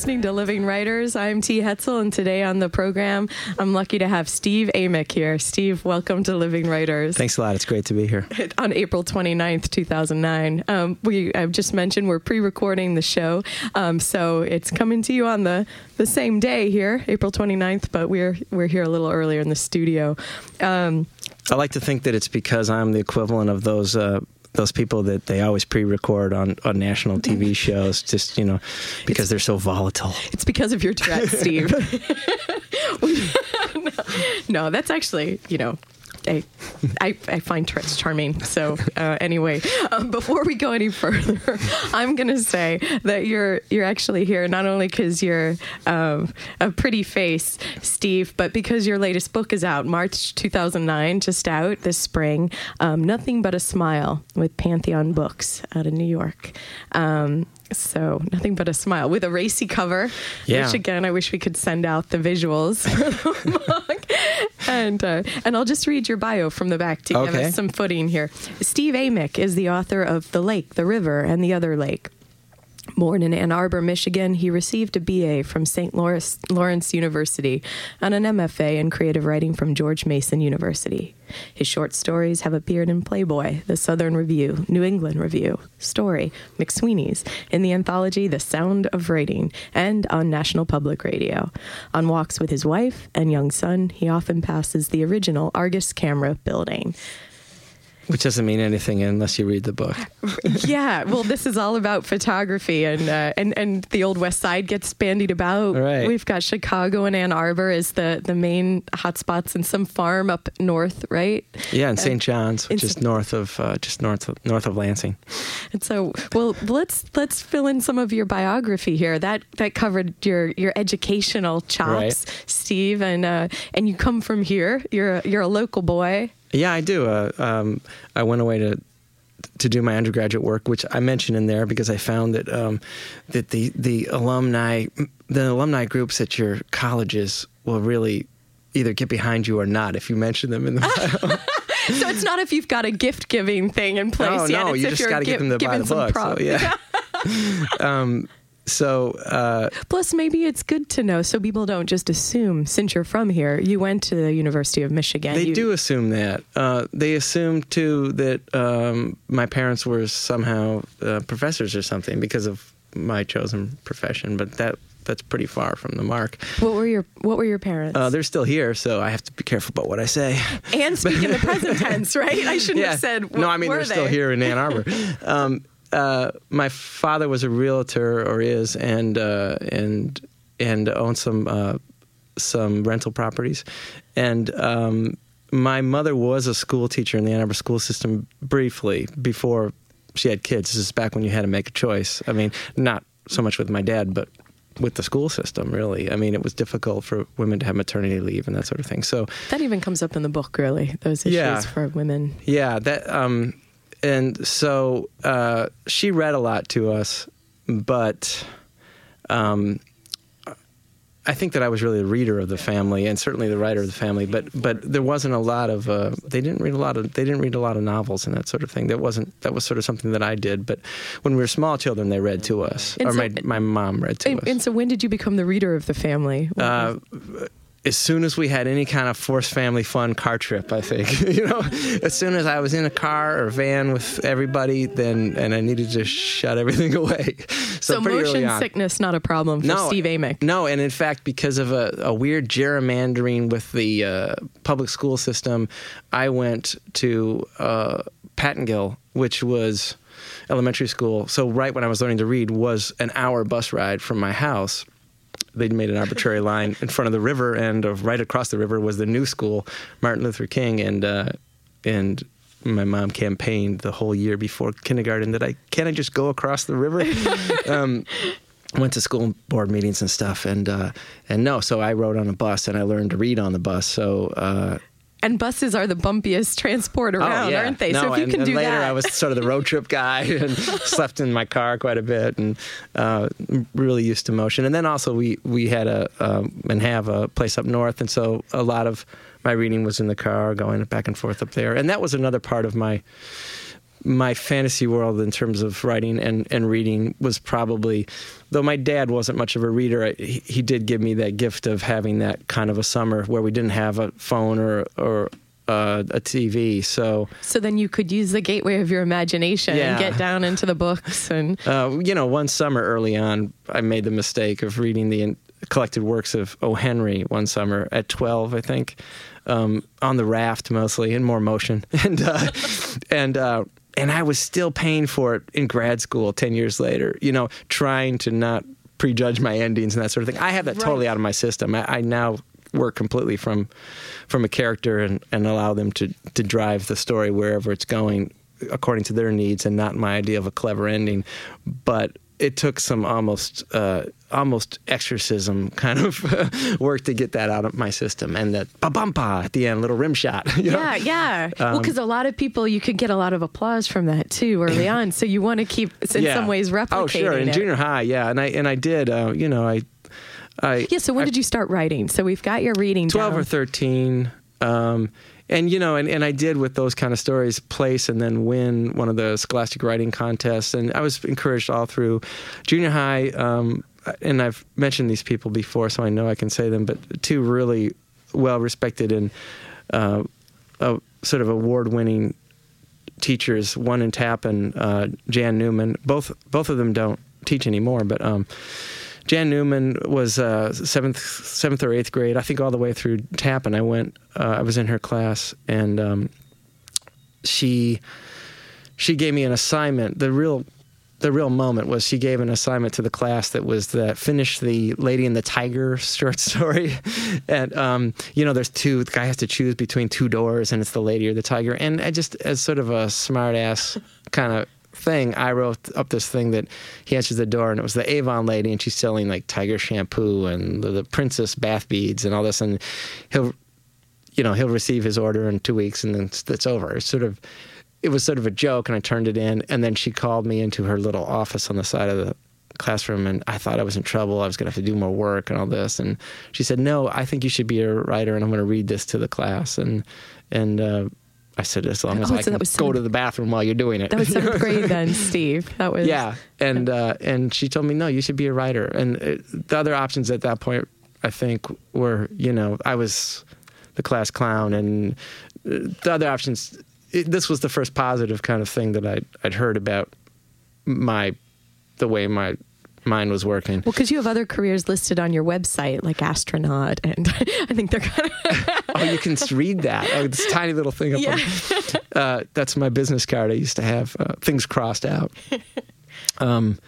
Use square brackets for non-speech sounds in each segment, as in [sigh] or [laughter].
listening to Living Writers. I'm T. Hetzel, and today on the program, I'm lucky to have Steve Amick here. Steve, welcome to Living Writers. Thanks a lot. It's great to be here. On April 29th, 2009. Um, we, I've just mentioned we're pre recording the show, um, so it's coming to you on the, the same day here, April 29th, but we're, we're here a little earlier in the studio. Um, I like to think that it's because I'm the equivalent of those. Uh, those people that they always pre-record on, on national TV [laughs] shows, just you know, because they're so volatile. It's because of your [laughs] Tourette's, Steve. no, [laughs] no, that's actually, you know, I, I, I find Tourette's charming. So uh, anyway, um, before we go any further, [laughs] I'm to say that you're you're actually here not only because you're um, a pretty face, Steve, but because your latest book is out, March 2009, just out this spring. Um, Nothing but a smile with Pantheon Books out of New York. So nothing but a smile with a racy cover. Yeah. Which again, I wish we could send out the visuals [laughs] for the book. And uh, and I'll just read your bio from the back to give us some footing here. Steve Amick is the author of The Lake, The River, and the Other Lake. Born in Ann Arbor, Michigan, he received a BA from St. Lawrence, Lawrence University and an MFA in creative writing from George Mason University. His short stories have appeared in Playboy, The Southern Review, New England Review, Story, McSweeney's, in the anthology The Sound of Writing, and on National Public Radio. On walks with his wife and young son, he often passes the original Argus camera building. Which doesn't mean anything unless you read the book. [laughs] yeah, well, this is all about photography, and uh, and and the old West Side gets bandied about. Right. We've got Chicago and Ann Arbor as the the main hotspots, and some farm up north, right? Yeah, in St. John's, which is north of uh, just north of, north of Lansing. And so, well, let's let's fill in some of your biography here. That that covered your your educational chops, Right. Steve, and uh, and you come from here. You're a, you're a local boy. Yeah, I do. Uh, um, I went away to to do my undergraduate work, which I mentioned in there because I found that um, that the the alumni the alumni groups at your colleges will really either get behind you or not if you mention them in the [laughs] bio. So it's not if you've got a gift giving thing in place Oh, yet. no, it's you if just you're gotta get gi- them to buy the some book, so, yeah. [laughs] [laughs] um, so uh, Plus, maybe it's good to know so people don't just assume, since you're from here, you went to the University of Michigan. They You- do assume that. Uh, they assume too that um, my parents were somehow uh, professors or something because of my chosen profession, but that that's pretty far from the mark. What were your What were your parents? Uh, they're still here, so I have to be careful about what I say. and speak in the present tense, right? I shouldn't have [laughs] said. no, I mean they're still here in Ann Arbor. [laughs] um, uh, my father was a realtor, or is, and uh, and and owns some uh, some rental properties, and. Um, my mother was a school teacher in the Ann Arbor school system briefly before she had kids. This is back when you had to make a choice. I mean, not so much with my dad, but with the school system, really. I mean, it was difficult for women to have maternity leave and that sort of thing. So, That even comes up in the book, really. Those issues Yeah. for women. yeah, that um and so uh she read a lot to us, but um I think that I was really the reader of the family and certainly the writer of the family, but but there wasn't a lot of uh, they didn't read a lot of they didn't read a lot of novels and that sort of thing. That wasn't that was sort of something that I did. But when we were small children, they read to us, And or so- my my mom read to And, us. and so, when did you become the reader of the family? Uh, as soon as we had any kind of forced family fun car trip, I think, [laughs] you know, as soon as I was in a car or van with everybody, then and I needed to shut everything [laughs] away. So, So, motion on. sickness not a problem for Steve Amick. No, and in fact, because of a, a weird gerrymandering with the uh, public school system, I went to uh, Pattengill, which was elementary school. So right when I was learning to read was an hour bus ride from my house. They'd made an arbitrary line in front of the river, and right across the river was the new school, Martin Luther King, and uh, and my mom campaigned the whole year before kindergarten that I can't I just go across the river. [laughs] um, went to school board meetings and stuff, and uh, and no, so I rode on a bus and I learned to read on the bus. So. Uh, And buses are the bumpiest transport around, oh, yeah. aren't they? No, so if you and, can do later that. I was sort of the road trip guy [laughs] and slept in my car quite a bit and uh, really used to motion. And then also we we had a um, and have a place up north, and so a lot of my reading was in the car, going back and forth up there. And that was another part of my my fantasy world in terms of writing and, and reading was probably though my dad wasn't much of a reader I, he, he did give me that gift of having that kind of a summer where we didn't have a phone or or uh, a TV so so then you could use the gateway of your imagination Yeah. and get down into the books and [laughs] uh, you know one summer early on I made the mistake of reading the in- collected works of O. Henry one summer at 12 I think um, on the raft mostly in more motion [laughs] and uh, and uh, and I was still paying for it in grad school 10 years later you know trying to not prejudge my endings and that sort of thing. I have that Right. totally out of my system. I, I now work completely from from a character and, and allow them to to drive the story wherever it's going according to their needs and not my idea of a clever ending. But it took some almost uh, almost exorcism kind of [laughs] work to get that out of my system and that ba bumpa at the end little rim shot [laughs] you know? yeah, yeah. well, Um, because a lot of people, you could get a lot of applause from that too early on. So you want to keep, in Yeah. some ways, replicating oh sure in it. junior high yeah and I and I did uh, you know I I yeah. So when I- did you start writing? So we've got your reading 12 down. or 13 um, and you know and, and i did with those kind of stories place and then win one of the scholastic writing contests. And i was encouraged all through junior high um, and i've mentioned these people before so i know i can say them but two really well respected and uh, sort of award winning teachers one in Tappan, uh, jan newman. Both both of them don't teach anymore but um, Jan Newman was uh, seventh, seventh or eighth grade, I think, all the way through tap. And I went, uh, I was in her class, and um, she she gave me an assignment. The real the real moment was she gave an assignment to the class that was that finish the Lady and the Tiger [laughs] short story, and um, you know, there's two. The guy has to choose between two doors, and it's the lady or the tiger. And I just, as sort of a smart ass kind of thing, I wrote up this thing that he answers the door, and it was the Avon lady, and she's selling like tiger shampoo and the, the princess bath beads and all this, and he'll you know, he'll receive his order in two weeks and then it's, over. It's sort of, it was sort of a joke and I turned it in. And then she called me into her little office on the side of the classroom and I thought I was in trouble. I was going to have to do more work and all this. And she said, no, I think you should be a writer and I'm going to read this to the class. And, and, uh, I said, as long as Oh, I so can was go to the bathroom while you're doing it. That was seventh [laughs] grade then, Steve. That was Yeah, and uh, and she told me no, you should be a writer. And uh, the other options at that point, I think, were you know I was the class clown, and uh, the other options. It, this was the first positive kind of thing that I'd I'd heard about my the way my mind was working. Well, because you have other careers listed on your website, like astronaut, and [laughs] I think they're kind of [laughs] oh, you can read that. Oh, this tiny little thing up. Yeah. on- [laughs] uh, that's my business card. I used to have uh, things crossed out. Um,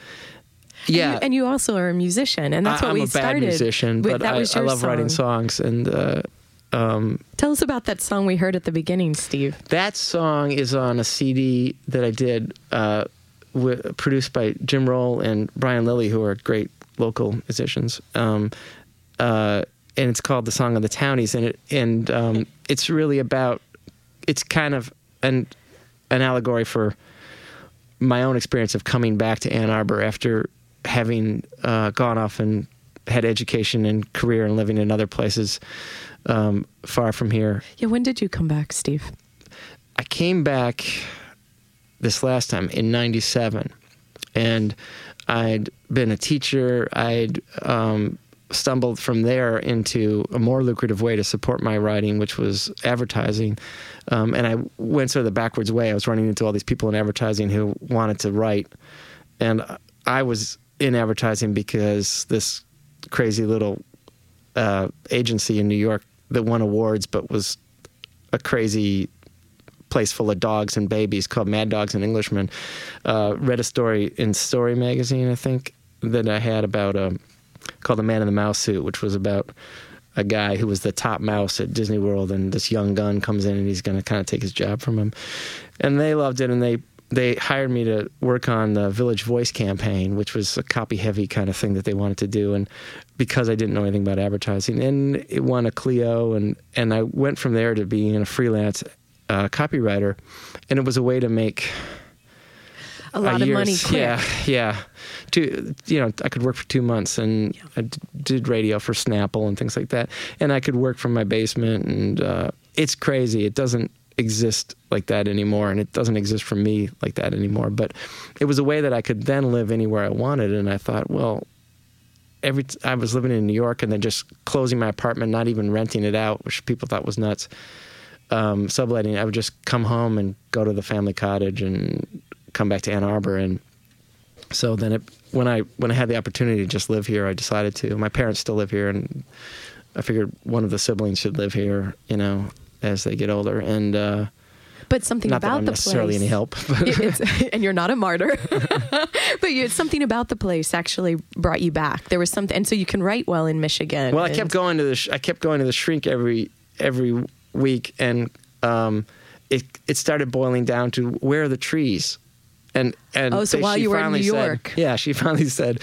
yeah. And you also are a musician, and that's I, what am we started. I'm a bad musician, but I, I love writing songs. And uh, um, Tell us about that song we heard at the beginning, Steve. that song is on a CD that I did, wi- produced by Jim Roll and Brian Lilly, who are great local musicians. Um, uh, and it's called "The Song of the Townies," and it and um, it's really about. It's kind of an an allegory for my own experience of coming back to Ann Arbor after having uh, gone off and had education and career and living in other places um, far from here. Yeah, when did you come back, Steve? I came back this last time in 97 and I'd been a teacher. I'd um, stumbled from there into a more lucrative way to support my writing, which was advertising. Um, and I went sort of the backwards way. I was running into all these people in advertising who wanted to write, and I was in advertising because this crazy little uh, agency in New York that won awards, but was a crazy place full of dogs and babies called Mad Dogs and Englishmen. Uh, read a story in Story magazine, I think, that I had about um, called The Man in the Mouse Suit, which was about a guy who was the top mouse at Disney World, and this young gun comes in and he's going to kind of take his job from him. And they loved it, and they they hired me to work on the Village Voice campaign, which was a copy heavy kind of thing that they wanted to do. And because I didn't know anything about advertising, and it won a Clio, and and I went from there to being a freelance uh, copywriter, and it was a way to make A lot of year's- money quick. Yeah, yeah. Two, you know, I could work for two months, and I d- did radio for Snapple and things like that, and I could work from my basement, and uh, it's crazy. It doesn't exist like that anymore, and it doesn't exist for me like that anymore. But it was a way that I could then live anywhere I wanted, and I thought, well. Every t- I was living in New York and then just closing my apartment, not even renting it out, which people thought was nuts. Um, subletting, I would just come home and go to the family cottage and come back to Ann Arbor, and so then it, when I when I had the opportunity to just live here, I decided to. My parents still live here, and I figured one of the siblings should live here, you know, as they get older. And uh, But something not that about I'm the necessarily place. any help. [laughs] [laughs] And you're not a martyr, [laughs] but you, something about the place actually brought you back. There was something, and so you can write well in Michigan. well, I kept going to the sh- I kept going to the shrink every every week, and um, it it started boiling down to where are the trees, and and Oh, so they- while you were in finally New said- York. yeah, she [laughs] finally said,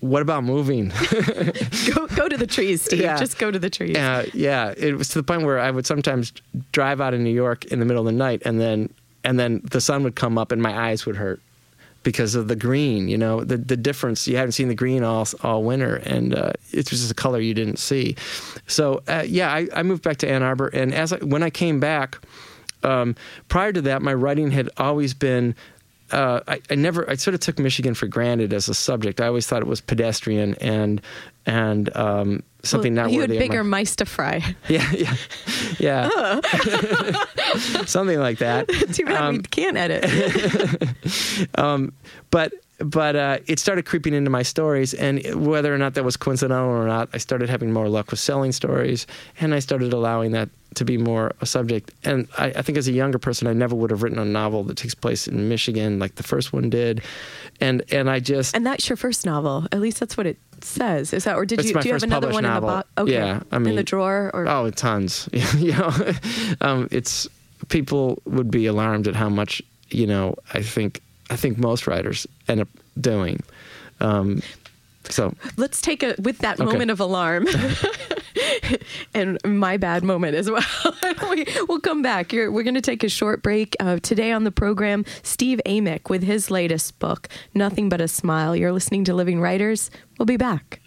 "What about moving?" [laughs] go, go to the trees, Steve. Yeah. Just go to the trees. Uh, yeah, it was to the point where I would sometimes drive out of New York in the middle of the night, and then and then the sun would come up, and my eyes would hurt because of the green. You know, the the difference. You haven't seen the green all all winter, and uh, it's just a color you didn't see. So uh, yeah, I, I moved back to Ann Arbor, and as I, when I came back, um, prior to that, my writing had always been. Uh, I, I never. I sort of took Michigan for granted as a subject. I always thought it was pedestrian and and um, something Well, not You had of my- bigger mice to fry. [laughs] yeah, yeah, yeah. [laughs] [laughs] Something like that. Too bad we Um, can't edit. But but uh, it started creeping into my stories, and whether or not that was coincidental or not, I started having more luck with selling stories, and I started allowing that to be more a subject. And I, I think as a younger person, I never would have written a novel that takes place in Michigan like the first one did, and and I just And that's your first novel. At least that's what it says. Is that, or did you do you have another one in the box? Okay. Yeah, I mean in the drawer or Oh, tons. [laughs] you know, [laughs] um, it's people would be alarmed at how much you know. I think I think most writers end up doing. Um, so let's take a with that Okay. moment of alarm [laughs] [laughs] and my bad moment as well. [laughs] We, we'll come back. You're, we're going to take a short break uh, today on the program steve amick with his latest book nothing but a smile. You're listening to living writers. We'll be back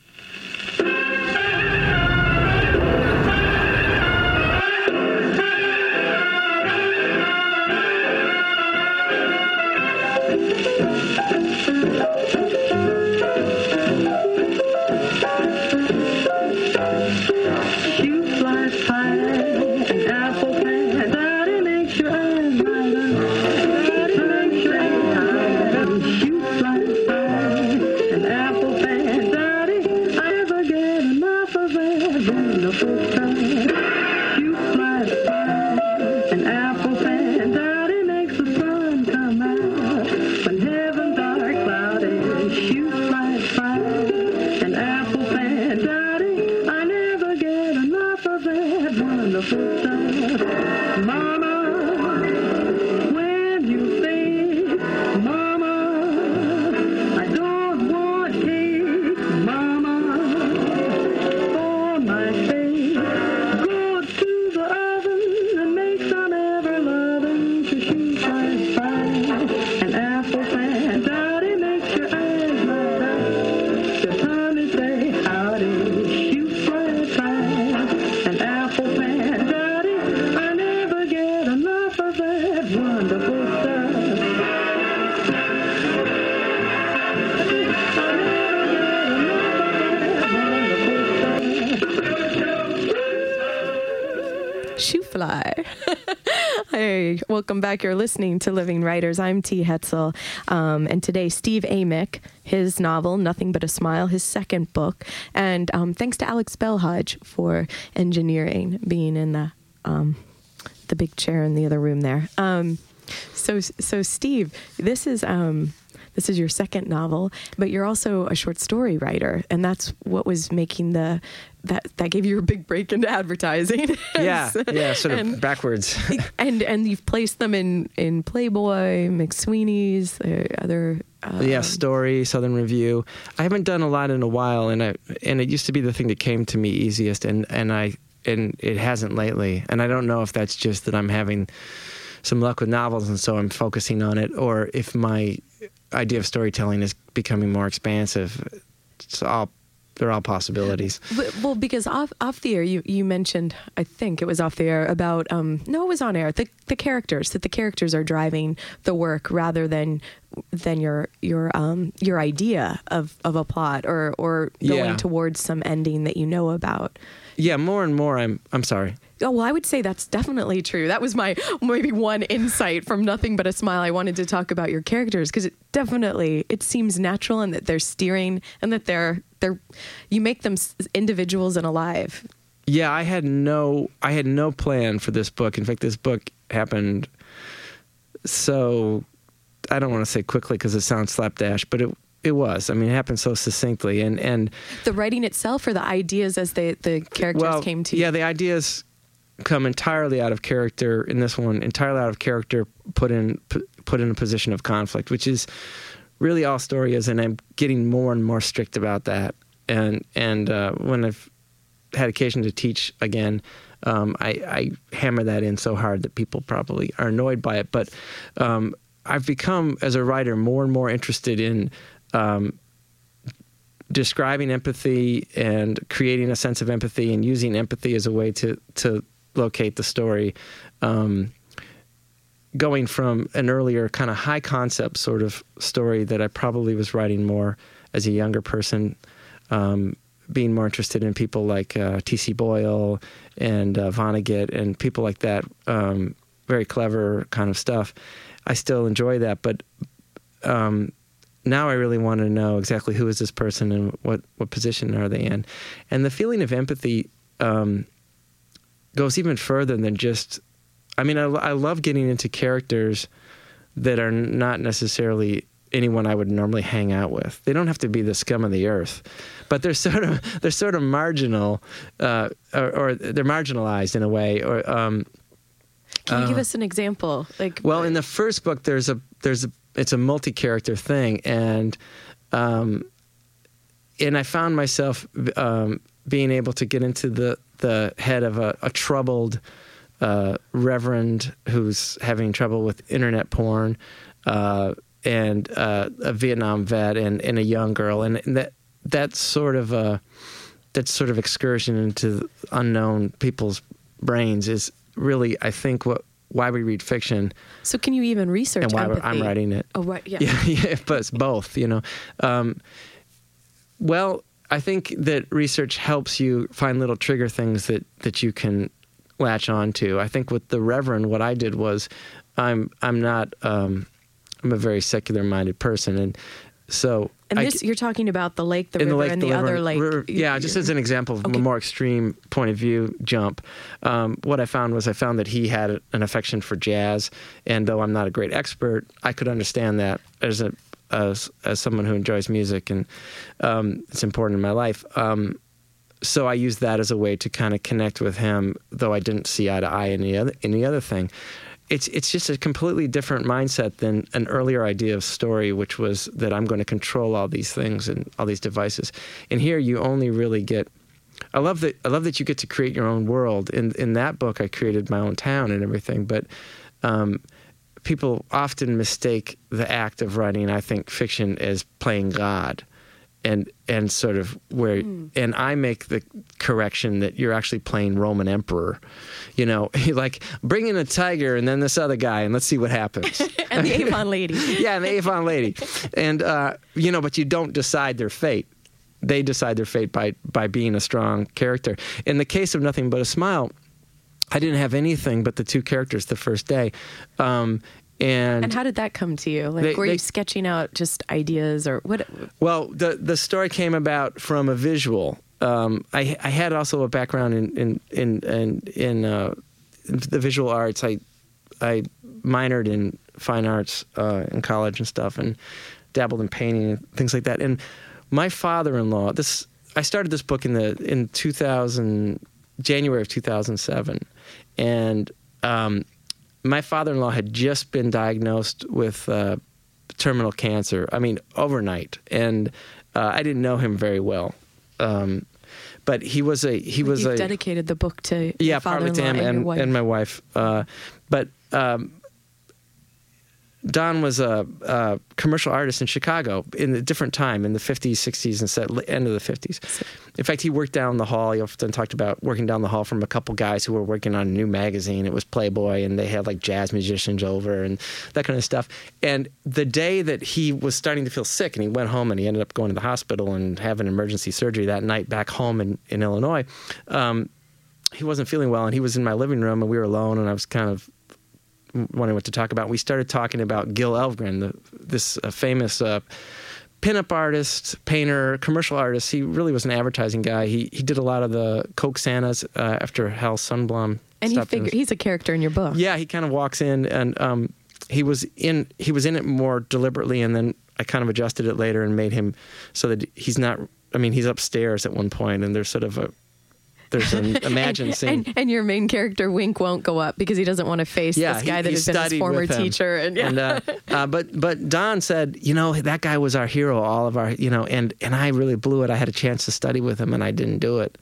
welcome back. You're listening to Living Writers. I'm T. Hetzel. Um, and today, Steve Amick, his novel, Nothing But a Smile, his second book. And um, thanks to Alex Bellhodge for engineering, being in the, um, the big chair in the other room there. Um, so, so Steve, this is. Um, this is your second novel, but you're also a short story writer, and that's what was making the that that gave you a big break into advertising. [laughs] Yeah, yeah, sort of And- backwards. [laughs] and and you've placed them in in Playboy, McSweeney's, uh, other. Uh, yeah, story, Southern Review. I haven't done a lot in a while, and I and it used to be the thing that came to me easiest, and and I and it hasn't lately, and I don't know if that's just that I'm having some luck with novels, and so I'm focusing on it, or if my idea of storytelling is becoming more expansive. It's all they're all possibilities. But- Well, because off off the air, you, you mentioned, I think it was off the air about um no, it was on air. The the characters that the characters are driving the work rather than than your your um your idea of of a plot or or going Yeah. towards some ending that you know about. Yeah, more and more. I'm I'm sorry. Oh, well, I would say that's definitely true. That was my maybe one insight from Nothing But a Smile. I wanted to talk about your characters because it definitely it seems natural and that they're steering and that they're they're you make them individuals and alive. Yeah, I had no I had no plan for this book. In fact, this book happened so I don't want to say quickly because it sounds slapdash, but it it was. I mean, it happened so succinctly, and and The writing itself or the ideas as they the characters well, came to you. yeah, the ideas come entirely out of character in this one, entirely out of character, put in put in a position of conflict, which is really all story is, and I'm getting more and more strict about that. And and uh, when I've had occasion to teach again, um, I, I hammer that in so hard that people probably are annoyed by it. But um, I've become, as a writer, more and more interested in um, describing empathy and creating a sense of empathy and using empathy as a way to to locate the story. Um, going from an earlier kind of high concept sort of story that I probably was writing more as a younger person, um, being more interested in people like uh, T.C. Boyle and uh, Vonnegut and people like that, um, very clever kind of stuff. I still enjoy that, but um, now I really want to know exactly who is this person and what, what position are they in. And the feeling of empathy um, goes even further than just. I mean, I, I love getting into characters that are not necessarily anyone I would normally hang out with. They don't have to be the scum of the earth, but they're [laughs] sort of they're sort of marginal, uh, or, or they're marginalized in a way. Or um, Can you give uh, us an example? Like well, in the first book, there's a there's a it's a multi-character thing, and um, and I found myself um, being able to get into the the head of a, a troubled uh, reverend who's having trouble with internet porn, uh, and uh, a Vietnam vet, and, and a young girl, and, and that that sort of a that sort of excursion into unknown people's brains is really, I think, what why we read fiction so can you even research and why empathy? I'm writing it. Oh, right. Yeah. [laughs] Yeah, yeah, but it's both, you know. Um, well, I think that research helps you find little trigger things that, that you can latch on to. I think with the Reverend, what I did was I'm I'm not um, I'm a very secular minded person, and so And I this, you're talking about the lake, the river, the lake, and the the, river- other lake. river- yeah, just as an example of Okay. a more extreme point of view jump, um, what I found was I found that he had an affection for jazz, and though I'm not a great expert, I could understand that as a as, as someone who enjoys music, and um, it's important in my life. Um, so I used that as a way to kind of connect with him, though I didn't see eye to eye in the other other thing. It's it's just a completely different mindset than an earlier idea of story, which was that I'm going to control all these things and all these devices. And here you only really get. I love that. I love that you get to create your own world. In in that book, I created my own town and everything. But um, people often mistake the act of writing, I think, fiction as playing God, and and sort of where, and I make the correction that you're actually playing Roman emperor, you know, [laughs] like bring in a tiger and then this other guy and let's see what happens. [laughs] and the [laughs] Avon lady. yeah, and the Avon lady, and uh, you know, but you don't decide their fate. They decide their fate by by being a strong character. In the case of Nothing But a Smile, I didn't have anything but the two characters the first day. Um, and, And how did that come to you? Like, They- were they- you sketching out just ideas or what? Well, the the story came about from a visual. Um, I I had also a background in in in in, in uh, the visual arts. I I minored in fine arts uh, in college and stuff, and dabbled in painting and things like that. And my father-in-law, this I started this book in the in 2000 January of 2007, and um, my father-in-law had just been diagnosed with uh, terminal cancer. I mean, overnight, and uh, I didn't know him very well. Um, but he was a he was You've a dedicated the book to yeah, partly to him and, and, and my wife. Uh, but um, Don was a, a commercial artist in Chicago in a different time in the 50s, 60s, and set, end of the 50s. In fact, he worked down the hall. He often talked about working down the hall from a couple guys who were working on a new magazine. It was Playboy, and they had like jazz musicians over and that kind of stuff. And the day that he was starting to feel sick, and he went home and he ended up going to the hospital and having emergency surgery that night back home in, in Illinois. Um, he wasn't feeling well, and he was in my living room, and we were alone, and I was kind of wondering what to talk about. We started talking about Gil Elvgren, the, this uh, famous uh, pinup artist, painter, commercial artist. He really was an advertising guy. He he did a lot of the Coke Santas uh, after Hal Sundblom. and he stopped doing figure, he's a character in your book. yeah, he kind of walks in and um, he was in he was in it more deliberately, and then I kind of adjusted it later and made him so that he's not. I mean, he's upstairs at one point, and there's sort of a there's an [laughs] imagine and, scene. and, and your main character Wink won't go up because he doesn't want to face yeah, this guy he, that has been his former teacher. And, yeah. uh, [laughs] uh, but but Don said, you know, that guy was our hero. All of our, you know, and and I really blew it. I had a chance to study with him, and I didn't do it.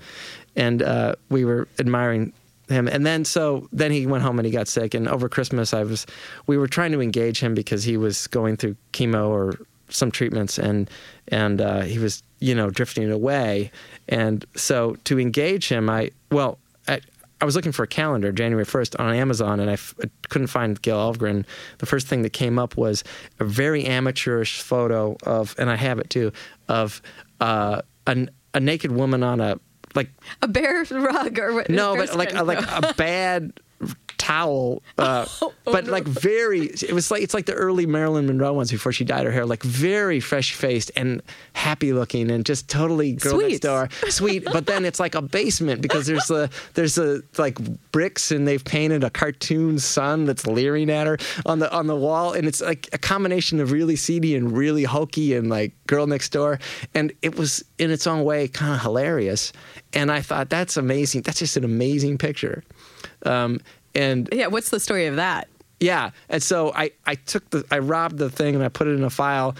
And uh, we were admiring him. And then so then he went home and he got sick. And over Christmas, I was we were trying to engage him because he was going through chemo or some treatments, and and uh, he was you know drifting away. And so to engage him, I well. I, I was looking for a calendar, January 1st, on Amazon, and I f- couldn't find Gil Elvgren. The first thing that came up was a very amateurish photo of, and I have it too, of uh, a, a naked woman on a, like, a bear rug or what? no, but like, skin. like a bad towel, uh, [laughs] Oh, but like very. It was like it's like the early Marilyn Monroe ones before she dyed her hair, like very fresh faced and happy looking, and just totally girl next door, sweet. But then it's like a basement because there's a there's a like bricks, and they've painted a cartoon sun that's leering at her on the on the wall, and it's like a combination of really seedy and really hokey and like girl next door, and it was in its own way kind of hilarious. And I thought that's amazing. That's just an amazing picture. Um, and yeah, what's the story of that? yeah, and so I, I took the I robbed the thing and I put it in a file.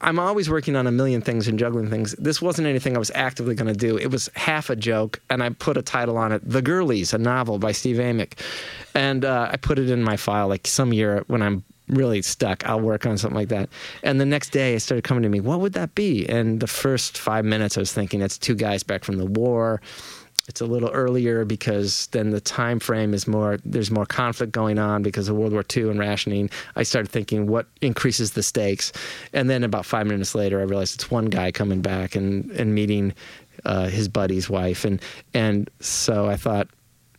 I'm always working on a million things and juggling things. This wasn't anything I was actively going to do. It was half a joke, and I put a title on it: "The Girlies," a novel by Steve Amick, and uh, I put it in my file. Like some year when I'm really stuck, I'll work on something like that. And the next day, it started coming to me: "What would that be?" And the first five minutes, I was thinking, "It's two guys back from the war." It's a little earlier because then the time frame is more there's more conflict going on because of World War II and rationing. I started thinking what increases the stakes, and then about five minutes later, I realized it's one guy coming back and and meeting uh, his buddy's wife, and and so I thought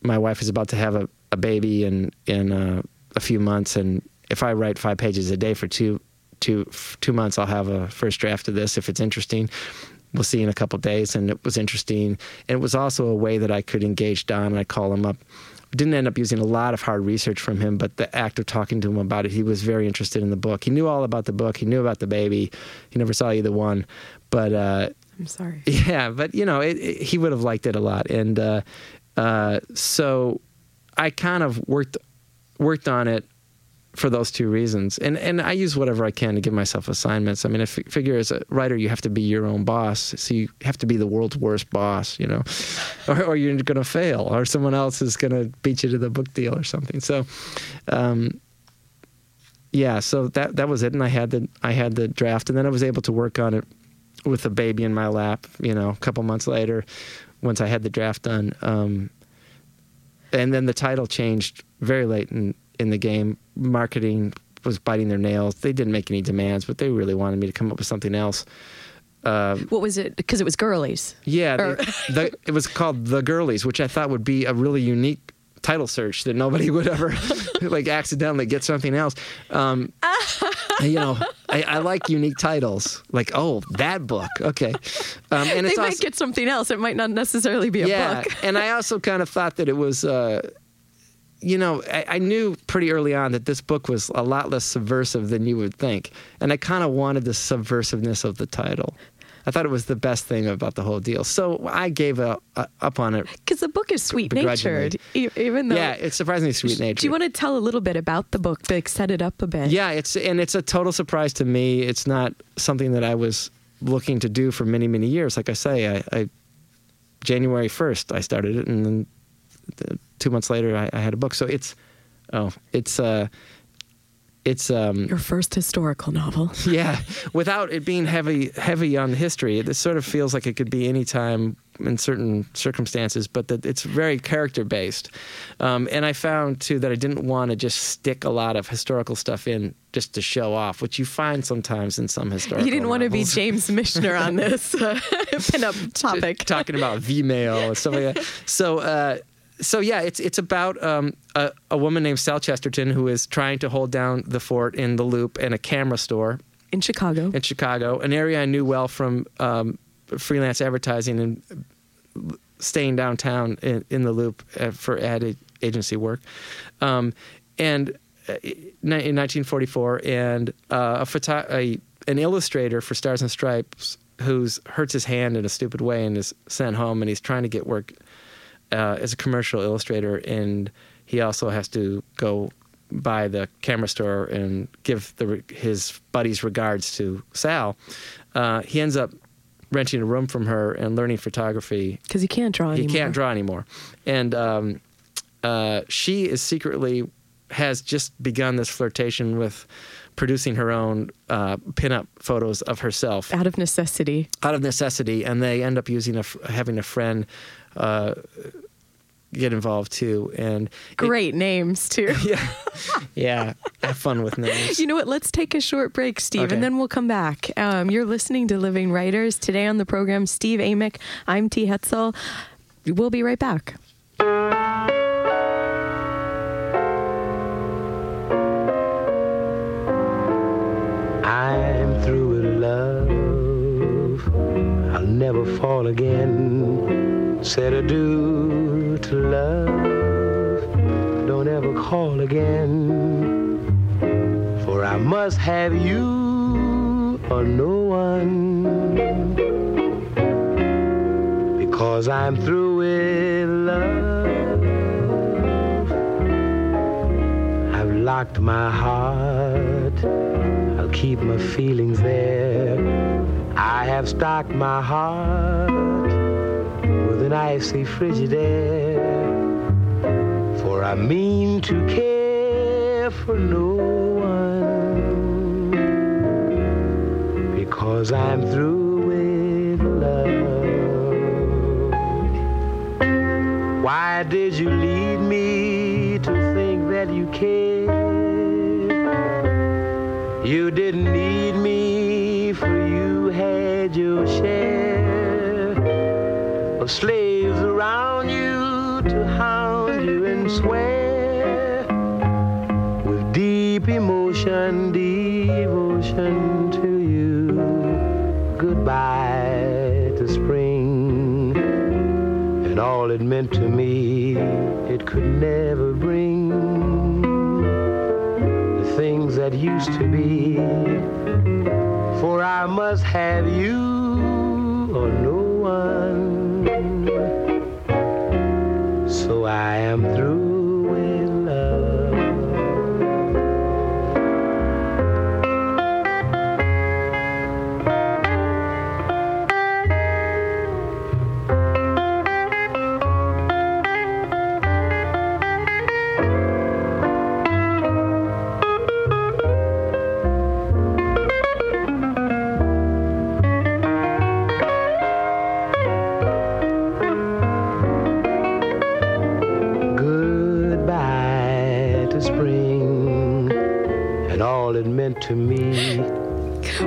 my wife is about to have a, a baby in in uh, a few months, and if I write five pages a day for two two two months, I'll have a first draft of this if it's interesting we'll see in a couple days. And it was interesting. And it was also a way that I could engage Don and I call him up. Didn't end up using a lot of hard research from him, but the act of talking to him about it, he was very interested in the book. He knew all about the book. He knew about the baby. He never saw either one, but uh, I'm sorry. [laughs] yeah, but you know, it, it, he would have liked it a lot. And uh, uh, so I kind of worked worked on it for those two reasons. And and I use whatever I can to give myself assignments. I mean, I f- figure as a writer, you have to be your own boss. So you have to be the world's worst boss, you know, [laughs] or, or you're going to fail, or someone else is going to beat you to the book deal or something. So, um, yeah, so that that was it. And I had the I had the draft, and then I was able to work on it with a baby in my lap. You know, a couple months later, once I had the draft done. Um, and then the title changed very late in, in the game. Marketing was biting their nails. They didn't make any demands, but they really wanted me to come up with something else. Uh, What was it? Because it was girlies. yeah, Or- the, [laughs] the, it was called The Girlies, which I thought would be a really unique title search that nobody [laughs] would ever [laughs] like accidentally get something else. Um, you know, I, I like unique titles. Like, oh, that book. Okay, um, and They it's might also, get something else. It might not necessarily be a yeah, book. and I also kind of thought that it was. Uh, you know, I, I knew pretty early on that this book was a lot less subversive than you would think, and I kind of wanted the subversiveness of the title. I thought it was the best thing about the whole deal, so I gave a, a, uh, up on it. Because the book is sweet natured, even though. Yeah, it's surprisingly sweet natured. Do you want to tell a little bit about the book? Like set it up a bit. Yeah, it's and it's a total surprise to me. It's not something that I was looking to do for many many years. Like I say, I, I January first I started it, and then the, two months later I, I had a book. So it's oh, it's uh, it's um, Your first historical novel. [laughs] yeah, without it being heavy heavy on the history, it sort of feels like it could be any time in certain circumstances, but that it's very character based. Um, and I found too that I didn't want to just stick a lot of historical stuff in just to show off, which you find sometimes in some historical. You didn't want to be. James Michener on this uh, [laughs] pinup [laughs] topic. talking about V-mail and stuff like that. So, uh, so yeah, it's it's about um, a, a woman named Sal Chesterton who is trying to hold down the fort in the Loop and a camera store in Chicago. in Chicago, an area I knew well from um, freelance advertising and staying downtown in, in the Loop uh, for ad agency work. Um, and uh, in 1944, and uh, a, photo- a an illustrator for Stars and Stripes who's hurts his hand in a stupid way and is sent home, and he's trying to get work uh, as a commercial illustrator, and he also has to go by the camera store and give the, his buddies regards to Sal. Uh, he ends up renting a room from her and learning photography Because he can't draw he anymore. can't draw anymore. And um, uh, she is secretly has just begun this flirtation with producing her own uh, pinup photos of herself Out of necessity. out of necessity, and they end up using a f- having a friend uh, get involved too. And it- Great names, too. [laughs] yeah, yeah, have fun with names. You know what? Let's take a short break, Steve, Okay. and then we'll come back. Um, you're listening to Living Writers. Today on the program, Steve Amick. I'm T. Hetzel. We'll be right back. I'm through with love. I'll never fall again. Said adieu to love. Don't ever call again. For I must have you or no one. Because I'm through with love. I've locked my heart. I'll keep my feelings there. I have stocked my heart icy frigid air. For I mean to care for no one. Because I'm through with love. Why did you lead me to think that you cared? You didn't need me, for you had your share of slaves could never bring the things that used to be. For I must have you or no one. So I am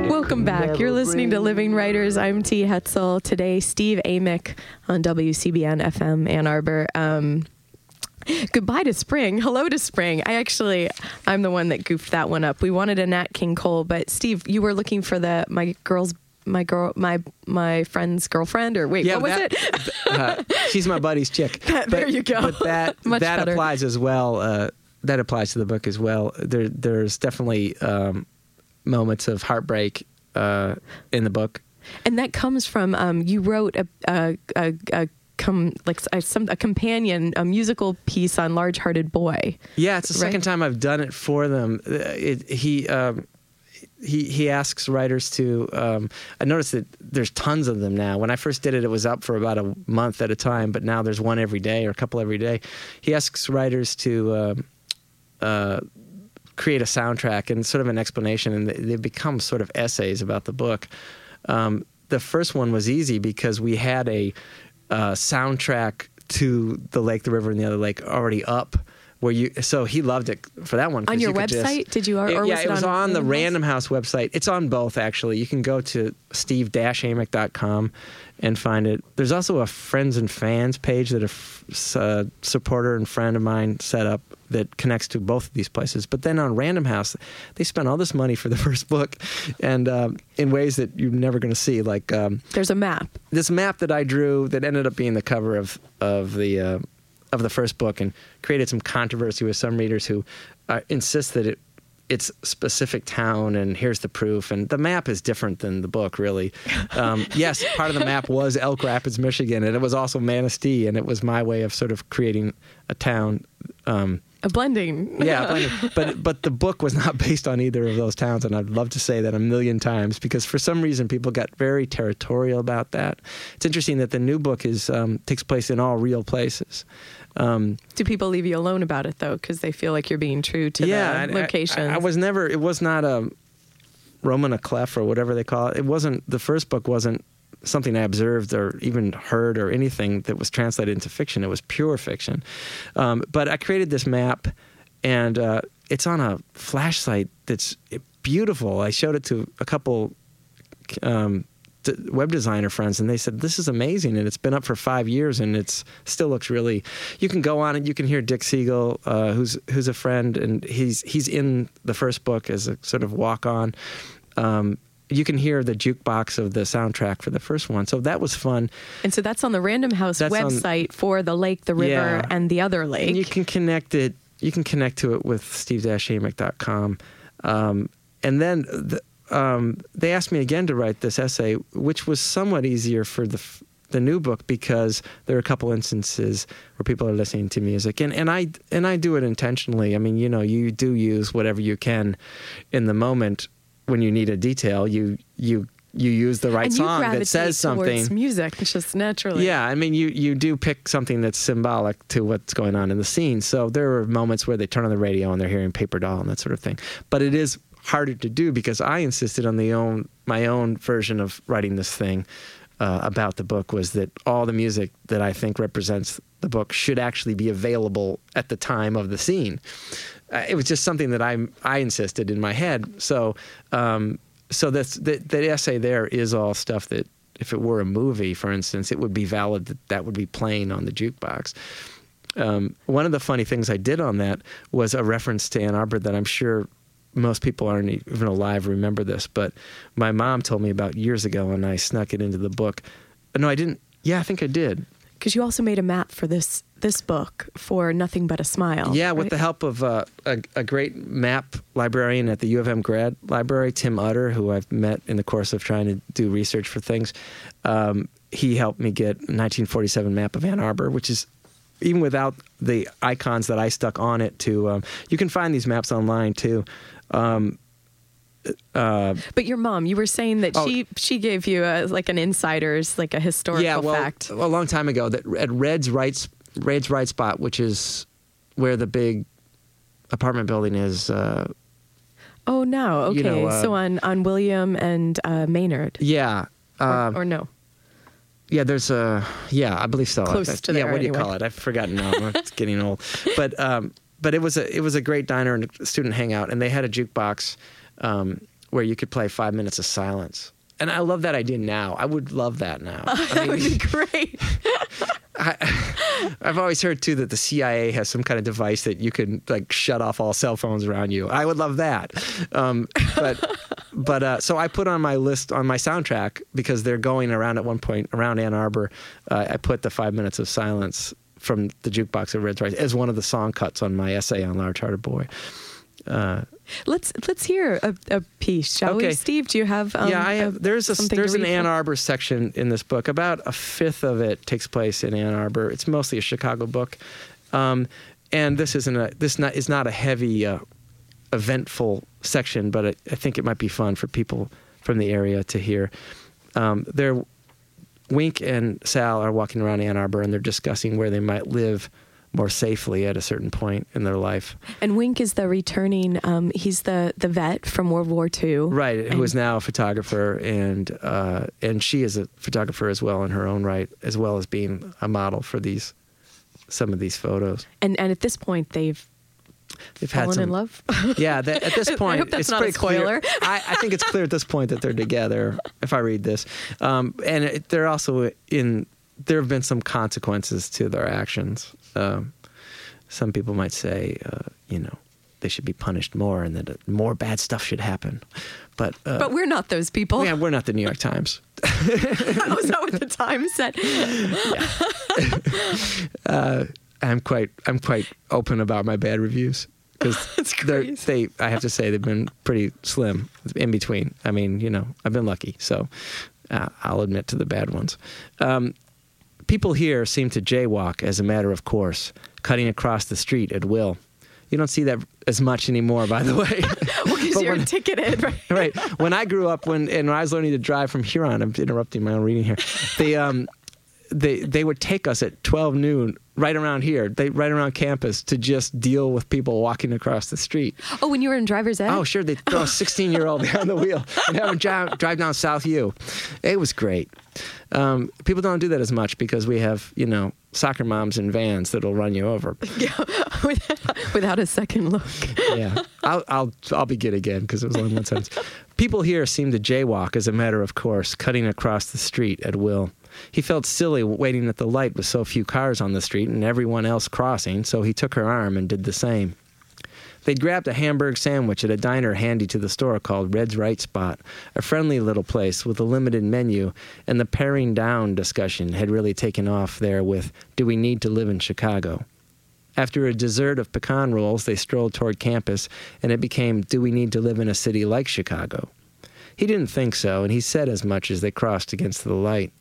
Welcome back. You're listening to Living Writers. I'm T. Hetzel. Today, Steve Amick on WCBN FM Ann Arbor. Um, Goodbye to spring. Hello to spring. I actually, I'm the one that goofed that one up. We wanted a Nat King Cole, but Steve, you were looking for the my girl's my girl my my friend's girlfriend or wait what was that- it uh, [laughs] she's my buddy's chick. That- there you go. But that [laughs] Much that better. applies as well. Uh, that applies to the book as well. There, there's definitely um, moments of heartbreak uh, in the book. and that comes from um, you wrote a a, a, a com, like a, some a companion a musical piece on large hearted boy Yeah, it's the Right. second time I've done it for them. Uh, It, he um, he he asks writers to. Um, I noticed that there's tons of them now. When I first did it, it was up for about a month at a time, but now there's one every day or a couple every day. He asks writers to. Um, uh, create a soundtrack and sort of an explanation, and they, become sort of essays about the book. Um, the first one was easy because we had a uh, soundtrack to the lake, the river, and the other lake already up. Where you, so he loved it for that one. On your you could just- website? Did you- or It- was yeah, it it was on on the Random Random House website. It's on both actually. You can go to steve-amick.com and find it. There's also a friends and fans page that a f- uh, supporter and friend of mine set up that connects to both of these places. But then on Random House, they spent all this money for the [laughs] first book, and um, in ways that you're never going to see. Like um, there's a map this map that I drew that ended up being the cover of of the uh, of the first book and created some controversy with some readers who uh, insist that it it's specific town and here's the proof and the map is different than the book really um, [laughs] yes part of the map was elk rapids michigan and it was also manistee and it was my way of sort of creating a town um, a blending yeah, blended. [laughs] but but the book was not based on either of those towns, and I'd love to say that a million times because for some reason people got very territorial about that. It's interesting that the new book is um, takes place in all real places. Um, do people leave you alone about it though because they feel like you're being true to yeah, the location? I- I, I was never. It was not a Roman a clef or whatever they call it. It wasn't. The first book wasn't something I observed or even heard or anything that was translated into fiction. It was pure fiction. Um, but I created this map, and uh, it's on a flashlight that's beautiful. I showed it to a couple. Um, web designer friends and they said this is amazing and it's been up for five years and it's still looks really you can go on it you can hear dick siegel uh, who's who's a friend and he's he's in the first book as a sort of walk on um, you can hear the jukebox of the soundtrack for the first one. So that was fun. And so that's on the random house That's on- website for the lake the river Yeah. and the other lake. and you can connect it you can connect to it with steve-amick.com um, and then the, um, they asked me again to write this essay which was somewhat easier for the the new book because there are a couple instances where people are listening to music. And, and I and I do it intentionally. I mean, you know, you do use whatever you can in the moment when you need a detail. You you you use the right and you song that says something. music it's just naturally Yeah, I mean, you you do pick something that's symbolic to what's going on in the scene. So there are moments where they turn on the radio and they're hearing Paper Doll and that sort of thing. But it is harder to do because I insisted on the own my own version of writing this thing uh, about the book was that all the music that I think represents the book should actually be available at the time of the scene. Uh, it was just something that I I insisted in my head. So um, so that's that that essay there is all stuff that if it were a movie, for instance, it would be valid that that would be playing on the jukebox. Um, one of the funny things I did on that was a reference to Ann Arbor that I'm sure most people aren't even alive remember this, but my mom told me about years ago, and I snuck it into the book. No, I didn't. Yeah, I think I did. Because you also made a map for this this book for nothing but a smile Yeah, with the help of uh, a, a great map librarian at the U of M grad library, Tim Utter, who I've met in the course of trying to do research for things. Um, he helped me get a 1947 map of Ann Arbor, which is even without the icons that I stuck on it. To um, you can find these maps online too. Um, uh, But your mom, you were saying that Oh. she she gave you a, like an insider's like a historical yeah, well, fact. a long time ago, that at Red's right, Red's Rite Spot, which is where the big apartment building is. Uh, Oh no, okay. you know, uh, so on on William and uh, Maynard, yeah. or, or no? Yeah, there's a yeah, I believe so. Close I- to yeah, there, what do you call it? I've forgotten now. it's [laughs] getting old. But um, but it was a it was a great diner and student hangout, and they had a jukebox um, where you could play Five Minutes of Silence, and I love that idea now. I would love that now. [laughs] I That would be great. [laughs] I've always heard too that the CIA has some kind of device that you can like shut off all cell phones around you. I would love that. Um, but [laughs] but uh, so I put on my list on my soundtrack because they're going around at one point around Ann Arbor. Uh, I put the five minutes of silence from the jukebox of Red's Rise as one of the song cuts on my essay on Large Hearted Boy. Let's let's hear a, a piece, shall Okay. we? Steve, do you have? Um, yeah, I have. There's a there's an Ann Arbor section in this book. About a fifth of it takes place in Ann Arbor. It's mostly a Chicago book, um, and this isn't a this not is not a heavy, uh, eventful section, but I, I think it might be fun for people from the area to hear. Um, they're Wink and Sal are walking around Ann Arbor and they're discussing where they might live more safely at a certain point in their life. And Wink is the returning. Um, he's the the vet from World War II. right who is now a photographer and uh, and she is a photographer as well in her own right as well as being a model for these some of these photos And and at this point, they've they've had fallen some in love. [laughs] yeah that, at this [laughs] I point hope that's it's not a pretty clear. I, I think it's clear at this point that they're together if i read this um, and it, they're also in there have been some consequences to their actions um, some people might say uh, you know they should be punished more and that uh, more bad stuff should happen but uh, but we're not those people. yeah, we're not the New York Times. [laughs] Was that what the Times said? [laughs] I'm quite I'm quite open about my bad reviews because [laughs] they I have to say they've been pretty slim in between. I mean, you know, I've been lucky, so uh, I'll admit to the bad ones. Um, people here seem to jaywalk as a matter of course, cutting across the street at will. You don't see that as much anymore, by the way. [laughs] Because [laughs] But you're when- ticketed, right? [laughs] right. When I grew up, when and when I was learning to drive from Huron, I'm interrupting my own reading here. They um, they they would take us at 12 noon right around here, they right around campus to just deal with people walking across the street. Oh, when you were in driver's ed? Oh, sure, they throw a [laughs] 16 year old behind the wheel and have him drive, drive down South U. It was great. Um, people don't do that as much because we have you know soccer moms in vans that'll run you over. [laughs] without, without a second look. yeah, I'll I'll I'll begin again because it was only one sentence. People here seem to jaywalk as a matter of course, cutting across the street at will. He felt silly waiting at the light with so few cars on the street and everyone else crossing, so he took her arm and did the same. They'd grabbed a hamburg sandwich at a diner handy to the store called Red's Rite Spot, a friendly little place with a limited menu, and the paring down discussion had really taken off there with Do we need to live in Chicago? After a dessert of pecan rolls, they strolled toward campus, and it became Do we need to live in a city like Chicago? He didn't think so, and he said as much as they crossed against the light.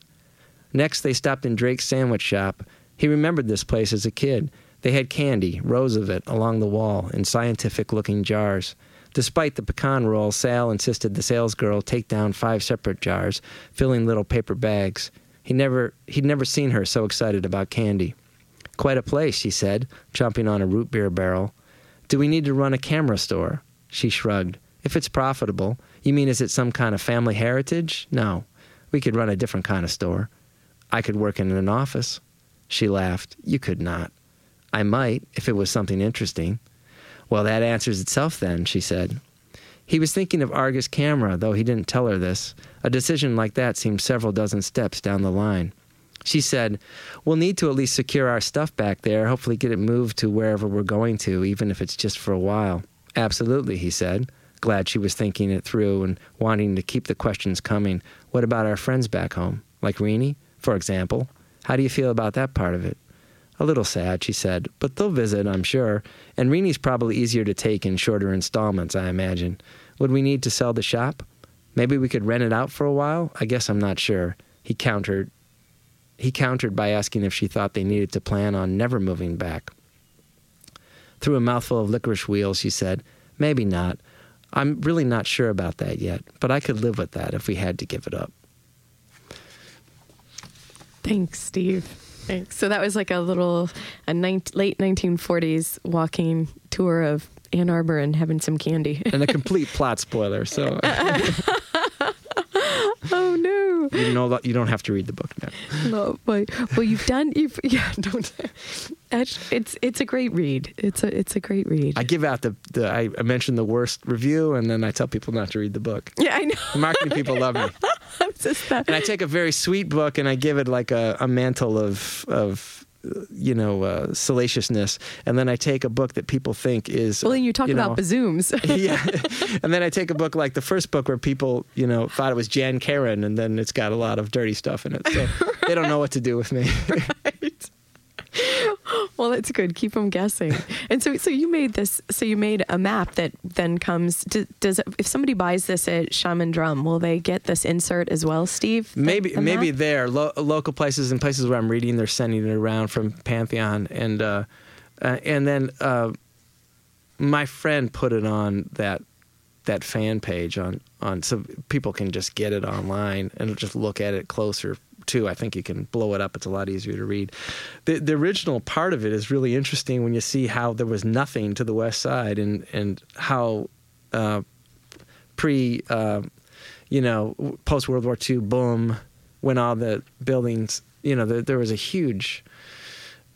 Next, they stopped in Drake's sandwich shop. He remembered this place as a kid. They had candy, rows of it, along the wall in scientific looking jars. Despite the pecan roll, Sal insisted the salesgirl take down five separate jars, filling little paper bags. He never, he'd never seen her so excited about candy. Quite a place, she said, chomping on a root beer barrel. Do we need to run a camera store? She shrugged. If it's profitable. You mean is it some kind of family heritage? No. We could run a different kind of store. I could work in an office. She laughed. You could not. I might, if it was something interesting. Well, that answers itself then, she said. He was thinking of Argus camera, though he didn't tell her this. A decision like that seemed several dozen steps down the line. She said, We'll need to at least secure our stuff back there, hopefully get it moved to wherever we're going to, even if it's just for a while. Absolutely, he said, glad she was thinking it through and wanting to keep the questions coming. What about our friends back home? Like Renee, for example? How do you feel about that part of it? A little sad, she said, but they'll visit, I'm sure. And Renee's probably easier to take in shorter installments, I imagine. Would we need to sell the shop? Maybe we could rent it out for a while? I guess I'm not sure. He countered. He countered by asking if she thought they needed to plan on never moving back. Through a mouthful of licorice wheels, she said, Maybe not. I'm really not sure about that yet, but I could live with that if we had to give it up. Thanks, Steve. Thanks. So that was like a little a nine, late 1940s walking tour of Ann Arbor and having some candy. [laughs] And a complete plot spoiler, so [laughs] oh no! you know that you don't have to read the book now. No, but well, you've done. You've [laughs] yeah. Don't. It's it's a great read. It's a it's a great read. I give out the, the I, I mention the worst review and then I tell people not to read the book. yeah, I know. The marketing people love me. [laughs] And I take a very sweet book and I give it like a, a mantle of of you know uh, salaciousness, and then I take a book that people think is Well, and you talk you about know, bazooms. [laughs] yeah, [laughs] and then I take a book like the first book where people you know thought it was Jan Karon, and then it's got a lot of dirty stuff in it, so they don't know what to do with me. right. [laughs] Well, that's good. Keep them guessing. And so, so you made this. So you made a map that then comes. Do, does if somebody buys this at Shaman Drum, will they get this insert as well, Steve? The- maybe the maybe map? there lo- local places and places where I'm reading, they're sending it around from Pantheon, and uh, uh, and then uh, my friend put it on that that fan page on on so people can just get it online and just look at it closer too. I think you can blow it up; it's a lot easier to read. The the original part of it is really interesting when you see how there was nothing to the west side and and how uh, pre. Uh, you know, post World War II boom, when all the buildings, you know, there, there was a huge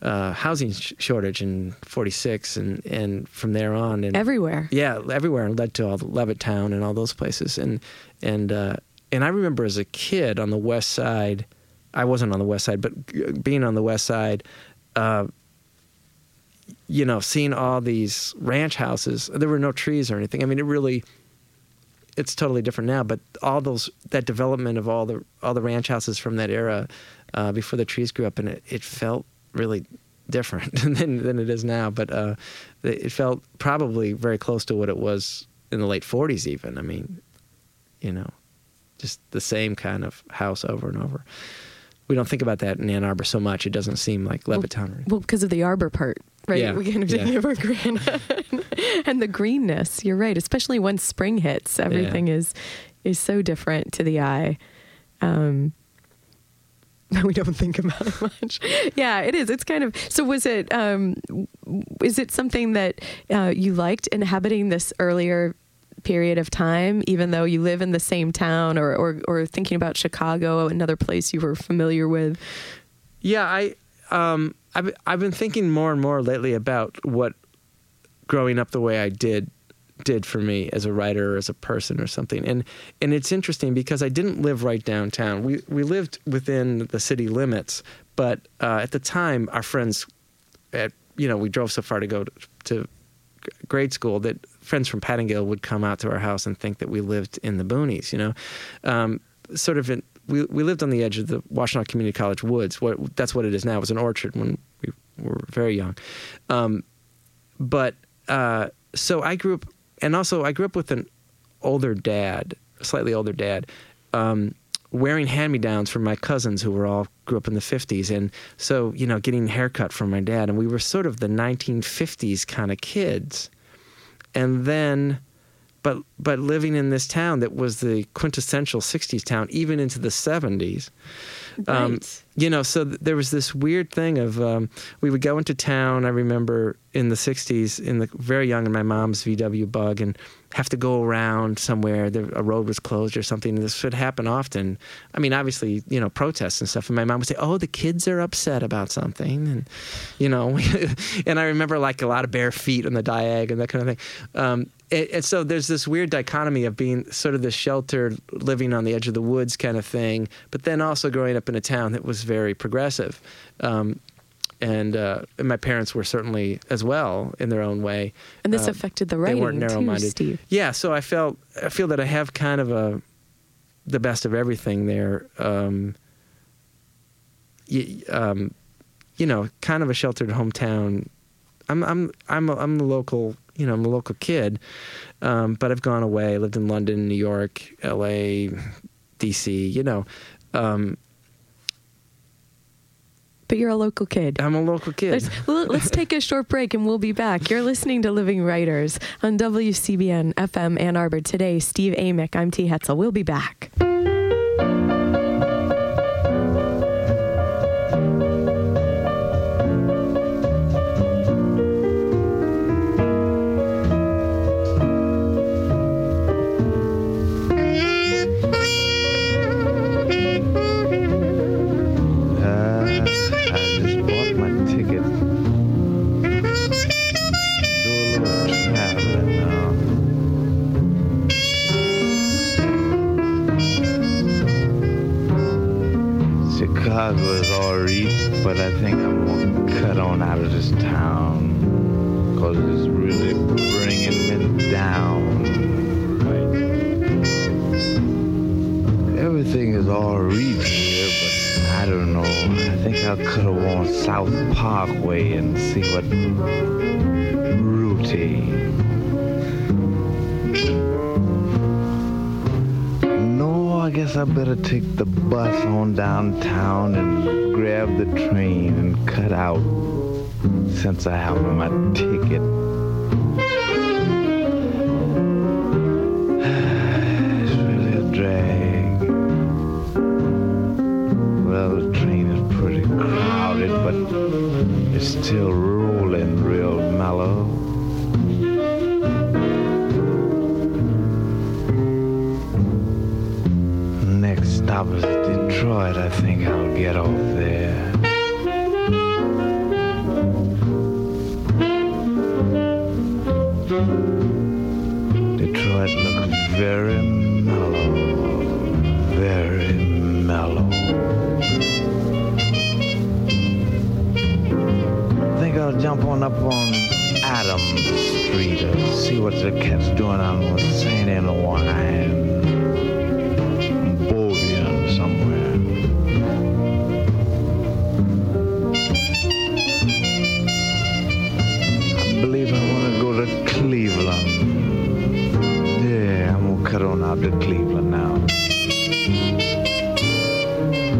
uh, housing sh- shortage in '46, and and from there on, and everywhere. yeah, everywhere, and led to all the Levittown and all those places, and and uh, and I remember as a kid on the west side, I wasn't on the west side, but being on the west side. Uh, you know, seeing all these ranch houses, there were no trees or anything. I mean, it really, it's totally different now. But all those that development of all the all the ranch houses from that era, uh, before the trees grew up, and it, it felt really different [laughs] than than it is now. But uh, it felt probably very close to what it was in the late '40s. Even I mean, you know, just the same kind of house over and over. We don't think about that in Ann Arbor so much. It doesn't seem like Levittown. Well, because of the arbor part, right? Yeah, We kind of yeah. take it for granted. [laughs] and the greenness. You're right. Especially once spring hits, everything is is so different to the eye. Um, [laughs] we don't think about it much. Yeah, it is. It's kind of. So, was it? Um, is it something that uh, you liked inhabiting this earlier period of time, even though you live in the same town, or or, or thinking about Chicago, another place you were familiar with? Yeah, I um I've I've been thinking more and more lately about what growing up the way I did did for me as a writer or as a person or something. And and it's interesting because I didn't live right downtown. We we lived within the city limits, but uh, at the time our friends at you know, we drove so far to go to, to grade school that friends from Pattengill would come out to our house and think that we lived in the boonies, you know. Um, sort of in, we we lived on the edge of the Washtenaw Community College woods. What that's what it is now. It was an orchard when we were very young. Um, but uh, so I grew up, and also I grew up with an older dad, slightly older dad, um, wearing hand-me-downs from my cousins who were all grew up in the 50s, and so you know, getting haircut from my dad, and we were sort of the 1950s kind of kids, and then. But but living in this town that was the quintessential '60s town, even into the '70s, um, Right. you know, so th- there was this weird thing of um, we would go into town. I remember in the '60s, in the very young in my mom's VW Bug, and have to go around somewhere. There, a road was closed or something. This would happen often. I mean, obviously, you know, protests and stuff. And my mom would say, "Oh, the kids are upset about something," and you know, [laughs] and I remember like a lot of bare feet on the diag and that kind of thing. Um, and, and so there's this weird dichotomy of being sort of this sheltered, living on the edge of the woods kind of thing, but then also growing up in a town that was very progressive. Um, and, uh, and my parents were certainly as well in their own way. And this Uh, affected the they writing weren't too, narrow-minded. Steve. Yeah, so I felt I feel that I have kind of a the best of everything there. Um, y- um, you know, kind of a sheltered hometown. I'm I'm I'm a, I'm a local, you know, I'm a local kid, um, but I've gone away. Lived in London, New York, L.A., D.C. You know, um, But you're a local kid. I'm a local kid. Let's, let's take a short break and we'll be back. You're listening to Living Writers on WCBN FM Ann Arbor. Today, Steve Amick. I'm T. Hetzel. We'll be back. Here, but I don't know. I think I could have gone South Parkway and see what Rooty. No, I guess I better take the bus on downtown and grab the train and cut out since I have my ticket. Still rolling real mellow. Next stop is Detroit. I think I'll get off there. Detroit looks very up on Adams Street and see what the cat's doing on with St. Anne wine. Bolian somewhere. I believe I want to go to Cleveland. Yeah, I'm gonna cut on out to Cleveland now.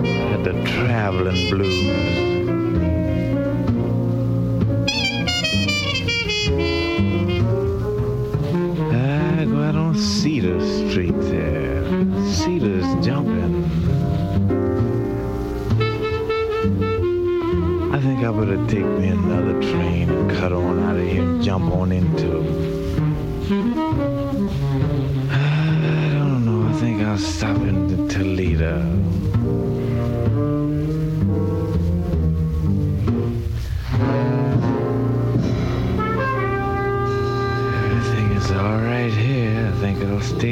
I had the traveling blues.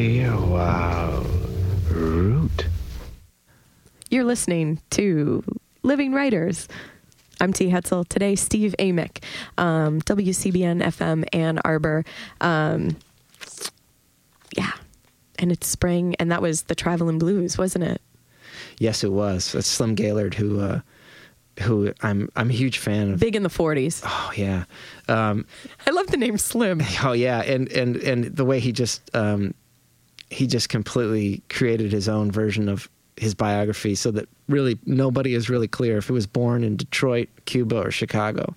Think it'll stay here a while. Root. You're listening to Living Writers. I'm T. Hetzel. Today, Steve Amick, um, WCBN FM Ann Arbor. Um, yeah. And it's spring, and that was the Traveling Blues, wasn't it? Yes, it was. That's Slim Gaillard, who uh, who I'm I'm a huge fan of. Big in the 40s. Oh yeah, um, I love the name Slim. [laughs] oh yeah, and and and the way he just um, he just completely created his own version of his biography, so that really nobody is really clear if he was born in Detroit, Cuba, or Chicago,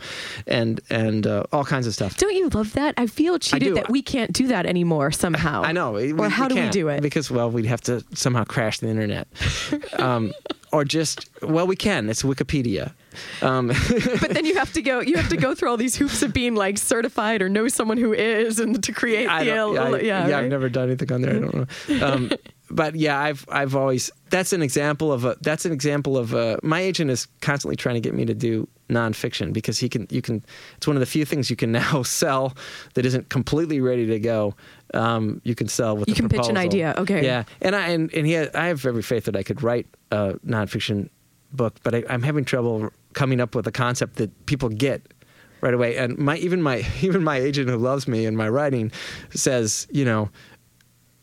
and and uh, all kinds of stuff. Don't you love that? I feel cheated do. that we can't do that anymore somehow. I know. we- Or how we do we do it? Because well, we'd have to somehow crash the internet, [laughs] um, or just well, we can. It's Wikipedia. Um, [laughs] but then you have to go. You have to go through all these hoops of being like certified or know someone who is, and to create I the L- I- yeah. yeah, right? I've never done anything on there. I don't know. Um, but yeah, I've I've always that's an example of a that's an example of a, my agent is constantly trying to get me to do nonfiction because he can you can it's one of the few things you can [laughs] now sell that isn't completely ready to go. Um, you can sell with You can pitch an idea, okay. Yeah, and I and, and he had, I have every faith that I could write a nonfiction book, but I, I'm having trouble coming up with a concept that people get right away. And my even my [laughs] even my agent who loves me and my writing says, you know,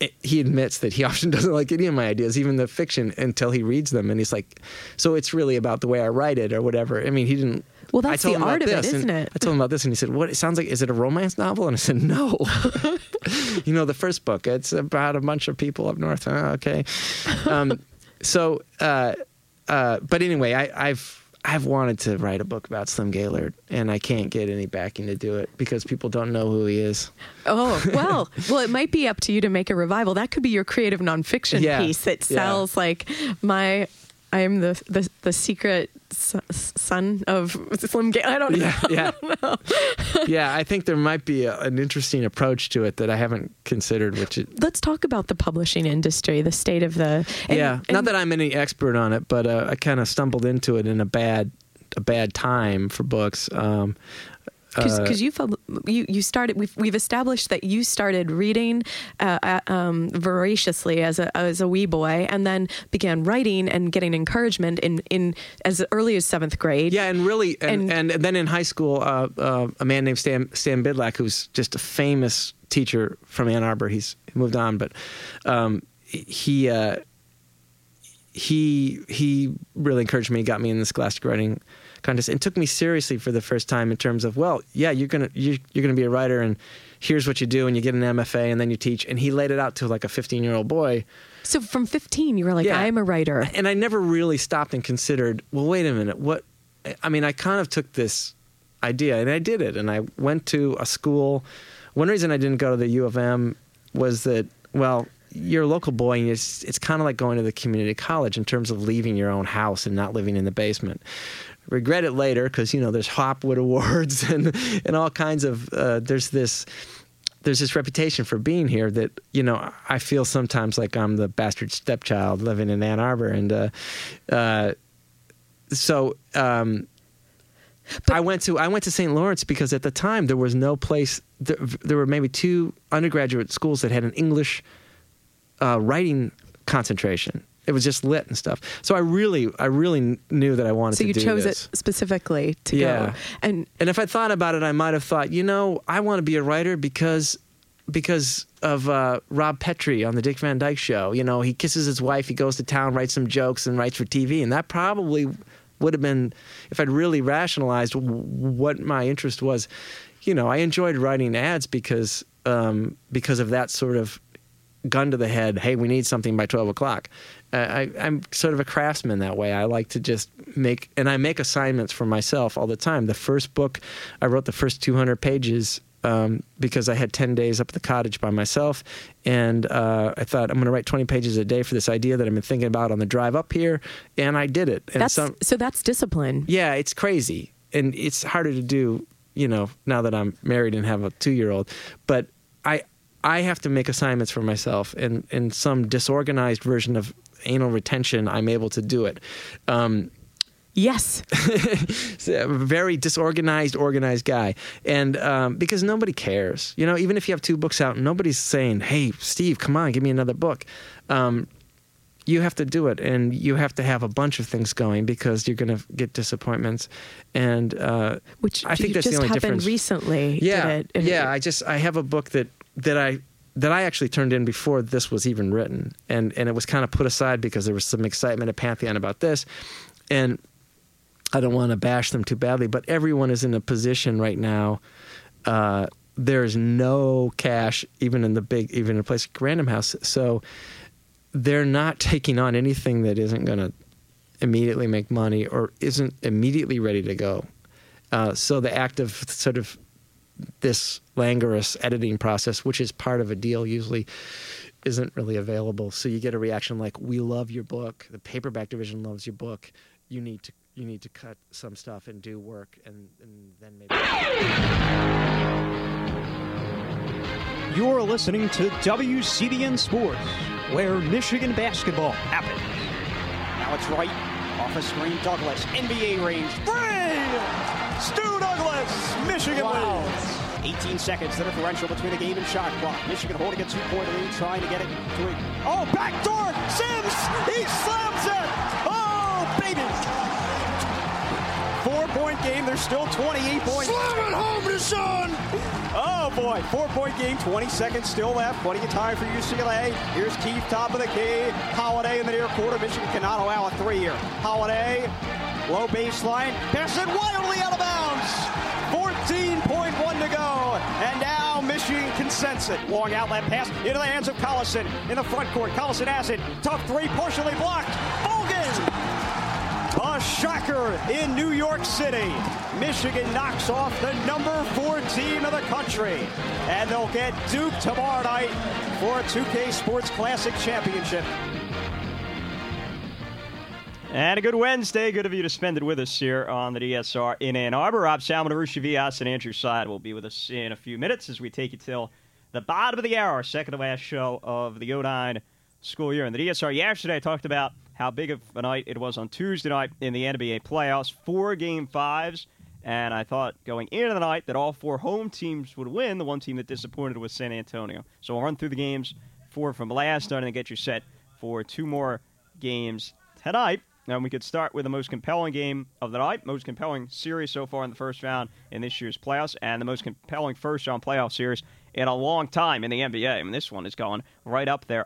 it, he admits that he [laughs] often doesn't like any of my ideas, even the fiction, until he reads them, and he's like, so it's really about the way I write it or whatever. I mean, he didn't. Well, I that's told the him about art of it, isn't it? I told him about this, and he said, "What? It sounds like is it a romance novel?" And I said, "No." [laughs] you know, the first book, it's about a bunch of people up north. Uh, okay, um, so, uh, uh, but anyway, I, I've I've wanted to write a book about Slim Gaillard, and I can't get any backing to do it because people don't know who he is. Oh well, [laughs] well, it might be up to you to make a revival. That could be your creative nonfiction Yeah, piece that yeah. sells like my. I am the the, the secret son of Slim Gay. I don't know. Yeah, [laughs] yeah, [laughs] yeah. I think there might be a, an interesting approach to it that I haven't considered. Which, it, Let's talk about the publishing industry, the state of the. and- yeah, not that I'm any expert on it, but uh, I kind of stumbled into it in a bad, a bad time for books. Um, because you you you started we've we've established that you started reading uh, uh, um, voraciously as a as a wee boy and then began writing and getting encouragement in in as early as seventh grade. Yeah, and really, and, And- and, then in high school, uh, uh, a man named Stan, Stan Bidlack, who's just a famous teacher from Ann Arbor. He's moved on, but um, he uh, he he really encouraged me, got me in the scholastic writing contest, and took me seriously for the first time in terms of, well, yeah, you're gonna you, you're gonna be a writer, and here's what you do, and you get an MFA, and then you teach. And he laid it out to like a 15 year old boy. So from 15, you were like, Yeah. I am a writer. And I never really stopped and considered, well, wait a minute, what? I mean, I kind of took this idea and I did it. And I went to a school. One reason I didn't go to the U of M was that, well, you're a local boy and it's, it's kind of like going to the community college in terms of leaving your own house and not living in the basement. Regret it later because, you know, there's Hopwood Awards [laughs] and, and all kinds of, uh, there's this there's this reputation for being here that you know I feel sometimes like I'm the bastard stepchild living in Ann Arbor, and uh, uh, so um, I went to I went to St. Lawrence because at the time there was no place. There, there were maybe two undergraduate schools that had an English uh, writing concentration. It was just lit and stuff. So I really, I really knew that I wanted to do this. So you chose this. it specifically to Yeah. go. And And if I thought about it, I might have thought, you know, I want to be a writer because because of uh, Rob Petrie on the Dick Van Dyke Show. You know, he kisses his wife, he goes to town, writes some jokes, and writes for TV. And that probably would have been, if I'd really rationalized what my interest was. You know, I enjoyed writing ads because um, because of that sort of gun to the head. Hey, we need something by twelve o'clock. I, I'm sort of a craftsman that way. I like to just make, and I make assignments for myself all the time. The first book, I wrote the first 200 pages um, because I had 10 days up at the cottage by myself, and uh, I thought I'm going to write 20 pages a day for this idea that I've been thinking about on the drive up here, and I did it. And that's some, so that's discipline. yeah, it's crazy, and it's harder to do. You know, now that I'm married and have a two year old, but I I have to make assignments for myself, and in some disorganized version of anal retention, I'm able to do it. Um, Yes. [laughs] very disorganized, organized guy, and um, because nobody cares, you know, even if you have two books out, nobody's saying, "Hey, Steve, come on, give me another book." Um, you have to do it, and you have to have a bunch of things going because you're going to get disappointments, and uh, Which I think that's just the only happened difference. recently. Yeah, did it? And- yeah. I just I have a book that that I that I actually turned in before this was even written, and and it was kind of put aside because there was some excitement at Pantheon about this, and I don't want to bash them too badly, but everyone is in a position right now. Uh, there's no cash, even in the big, even in a place like Random House. So they're not taking on anything that isn't going to immediately make money or isn't immediately ready to go. Uh, so the act of sort of this languorous editing process, which is part of a deal, usually isn't really available. So you get a reaction like, "We love your book. The paperback division loves your book. You need to you need to cut some stuff and do work, and, and then maybe." You're listening to WCBN Sports, where Michigan basketball happens. Now it's right off a screen. Douglass, NBA range. Three! Stu Douglass, Michigan wins. 18 seconds, the differential between the game and shot clock. Michigan holding a two-point lead, trying to get it to a... Oh, backdoor! Sims! He slams it! Oh, baby! Four-point game. There's still 28 points. Slam it home DeShawn! Oh, boy. Four-point game, 20 seconds still left. Plenty of time for UCLA. Here's Keith, top of the key. Holiday in the near quarter. Michigan cannot allow a three here. Holiday, low baseline. Pass it wildly out of bounds. 14.1 to go. And now Michigan consents it. Long outlet pass into the hands of Collison in the front court. Collison has it. Tough three, partially blocked. Bogan! A shocker in New York City. Michigan knocks off the number four team of the country. And they'll get Duke tomorrow night for a 2K Sports Classic Championship. And a good Wednesday. Good of you to spend it with us here on the DSR in Ann Arbor. Rob Salmon, Arusha Vias, and Andrew Side will be with us in a few minutes as we take you till the bottom of the hour, second to last show of the 09 school year. And the DSR yesterday I talked about how big of a night it was on Tuesday night in the NBA playoffs. Four game fives And I thought going into the night that all four home teams would win. The one team that disappointed was San Antonio. So I'll run through the games four from last night and get you set for two more games tonight. And we could start with the most compelling game of the night, most compelling series so far in the first round in this year's playoffs, and the most compelling first round playoff series in a long time in the NBA. I mean, this one is going right up there